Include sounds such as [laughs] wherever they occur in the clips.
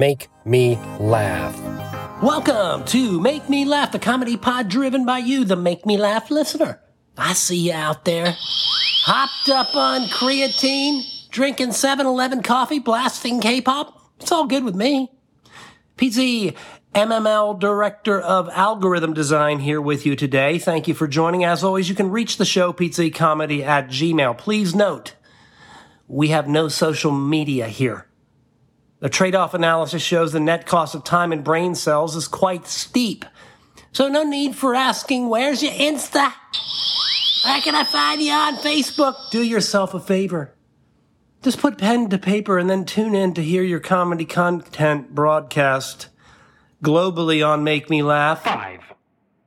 Make Me Laugh. Welcome to Make Me Laugh, the comedy pod driven by you, the Make Me Laugh listener. I see you out there, hopped up on creatine, drinking 7 Eleven coffee, blasting K pop. It's all good with me. PZ, MML Director of Algorithm Design, here with you today. Thank you for joining. As always, you can reach the show, PZ Comedy at Gmail. Please note, we have no social media here. The trade off analysis shows the net cost of time and brain cells is quite steep. So, no need for asking, where's your Insta? Where can I find you on Facebook? Do yourself a favor. Just put pen to paper and then tune in to hear your comedy content broadcast globally on Make Me Laugh. Five.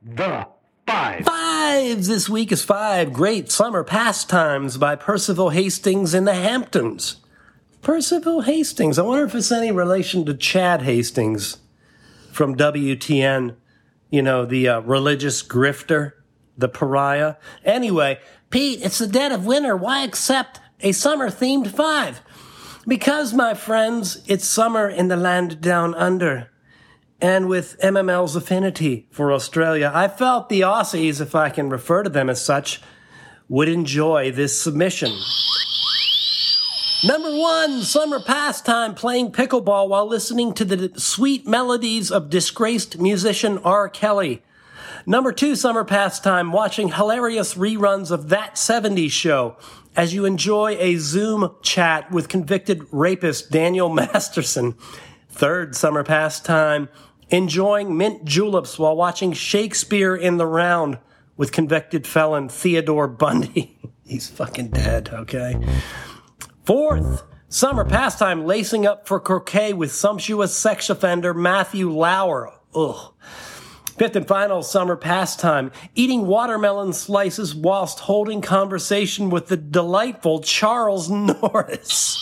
The five. Fives this week is Five Great Summer Pastimes by Percival Hastings in the Hamptons. Percival Hastings. I wonder if it's any relation to Chad Hastings from WTN, you know, the uh, religious grifter, the pariah. Anyway, Pete, it's the dead of winter. Why accept a summer themed five? Because, my friends, it's summer in the land down under. And with MML's affinity for Australia, I felt the Aussies, if I can refer to them as such, would enjoy this submission. Number one, summer pastime playing pickleball while listening to the sweet melodies of disgraced musician R. Kelly. Number two, summer pastime watching hilarious reruns of That 70s Show as you enjoy a Zoom chat with convicted rapist Daniel [laughs] Masterson. Third, summer pastime enjoying mint juleps while watching Shakespeare in the Round with convicted felon Theodore Bundy. [laughs] He's fucking dead, okay? Fourth, summer pastime lacing up for croquet with sumptuous sex offender Matthew Lauer. Ugh. Fifth and final summer pastime, eating watermelon slices whilst holding conversation with the delightful Charles [laughs] Norris.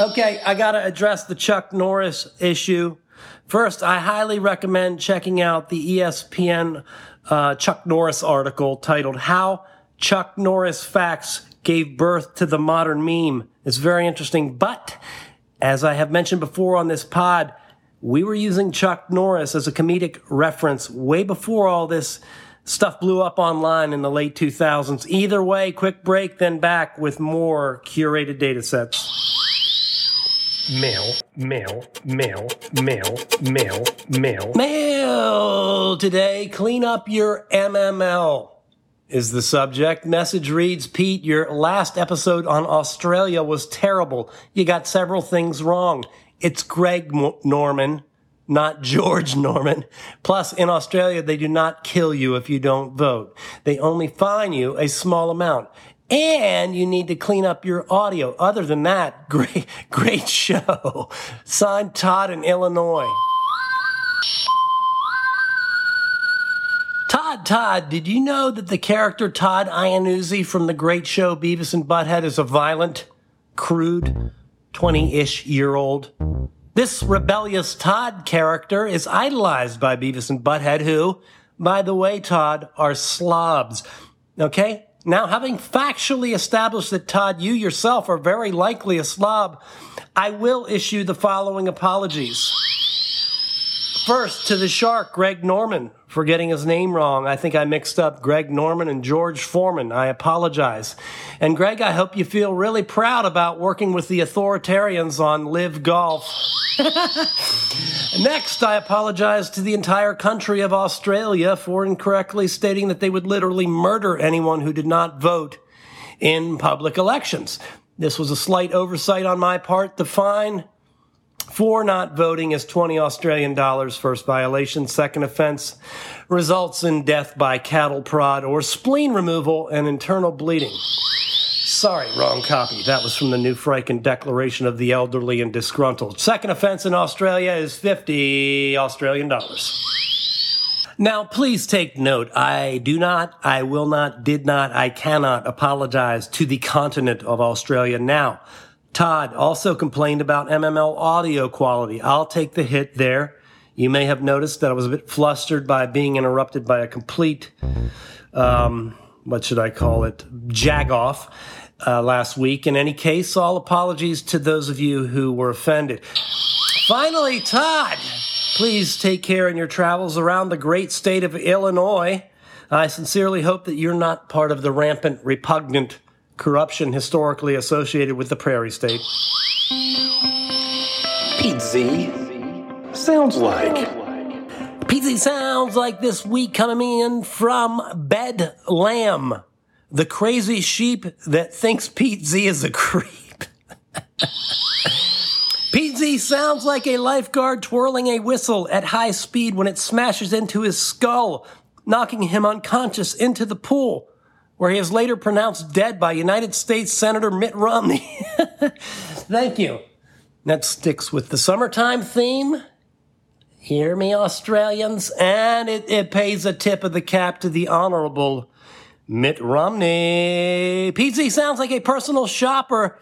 Okay, I gotta address the Chuck Norris issue. First, I highly recommend checking out the ESPN uh, Chuck Norris article titled How Chuck Norris Facts gave birth to the modern meme. It's very interesting. But as I have mentioned before on this pod, we were using Chuck Norris as a comedic reference way before all this stuff blew up online in the late 2000s. Either way, quick break, then back with more curated data sets. Mail, mail, mail, mail, mail, mail. Mail today. Clean up your MML is the subject. Message reads, Pete, your last episode on Australia was terrible. You got several things wrong. It's Greg Norman, not George [laughs] Norman. Plus, in Australia, they do not kill you if you don't vote. They only fine you a small amount. And you need to clean up your audio. Other than that, [laughs] great, great show. Signed Todd in Illinois. Todd, did you know that the character Todd Iannuzzi from the great show Beavis and Butthead is a violent, crude, 20 ish year old? This rebellious Todd character is idolized by Beavis and Butthead, who, by the way, Todd, are slobs. Okay? Now, having factually established that Todd, you yourself are very likely a slob, I will issue the following apologies. First, to the shark, Greg Norman, for getting his name wrong. I think I mixed up Greg Norman and George Foreman. I apologize. And Greg, I hope you feel really proud about working with the authoritarians on LIV Golf. Next, I apologize to the entire country of Australia for incorrectly stating that they would literally murder anyone who did not vote in public elections. This was a slight oversight on my part. The fine for not voting is 20 Australian dollars. First violation. Second offense results in death by cattle prod or spleen removal and internal bleeding. Sorry, wrong copy. That was from the New Friken Declaration of the Elderly and Disgruntled. Second offense in Australia is 50 Australian dollars. Now, please take note. I do not, I will not, did not, I cannot apologize to the continent of Australia now. Todd also complained about MML audio quality. I'll take the hit there. You may have noticed that I was a bit flustered by being interrupted by a complete, um, what should I call it, jagoff. uh, last week. In any case, all apologies to those of you who were offended. Finally, Todd, please take care in your travels around the great state of Illinois. I sincerely hope that you're not part of the rampant, repugnant corruption historically associated with the Prairie State. Pete Z. Sounds like. PZ sounds like this week coming in from Bed Lamb, the crazy sheep that thinks Pete Z is a creep. [laughs] Pete Z sounds like a lifeguard twirling a whistle at high speed when it smashes into his skull, knocking him unconscious into the pool, where he is later pronounced dead by United States Senator Mitt Romney. [laughs] Thank you. That sticks with the summertime theme. Hear me, Australians. And it, it pays a tip of the cap to the Honorable Mitt Romney. PZ sounds like a personal shopper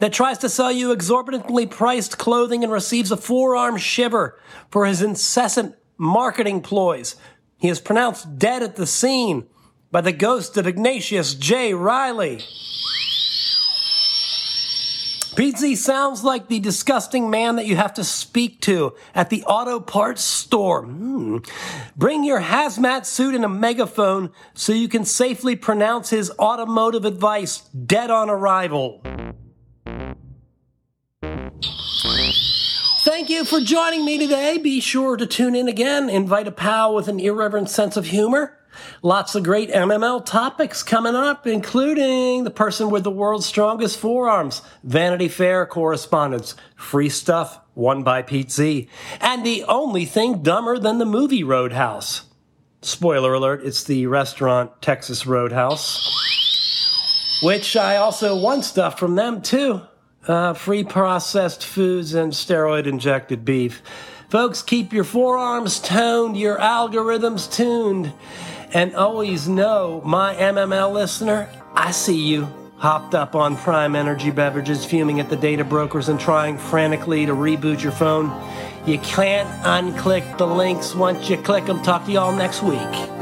that tries to sell you exorbitantly priced clothing and receives a forearm shiver for his incessant marketing ploys. He is pronounced dead at the scene by the ghost of Ignatius J. Reilly. PZ sounds like the disgusting man that you have to speak to at the auto parts store. Hmm. Bring your hazmat suit and a megaphone so you can safely pronounce his automotive advice dead on arrival. Thank you for joining me today. Be sure to tune in again. Invite a pal with an irreverent sense of humor. Lots of great MML topics coming up, including the person with the world's strongest forearms, Vanity Fair correspondence, free stuff won by Pete Z, and the only thing dumber than the movie Roadhouse. Spoiler alert, it's the restaurant Texas Roadhouse, which I also won stuff from them too. Uh, free processed foods and steroid injected beef. Folks, keep your forearms toned, your algorithms tuned. And always know, my MML listener, I see you hopped up on Prime Energy beverages, fuming at the data brokers and trying frantically to reboot your phone. You can't unclick the links once you click them. Talk to y'all next week.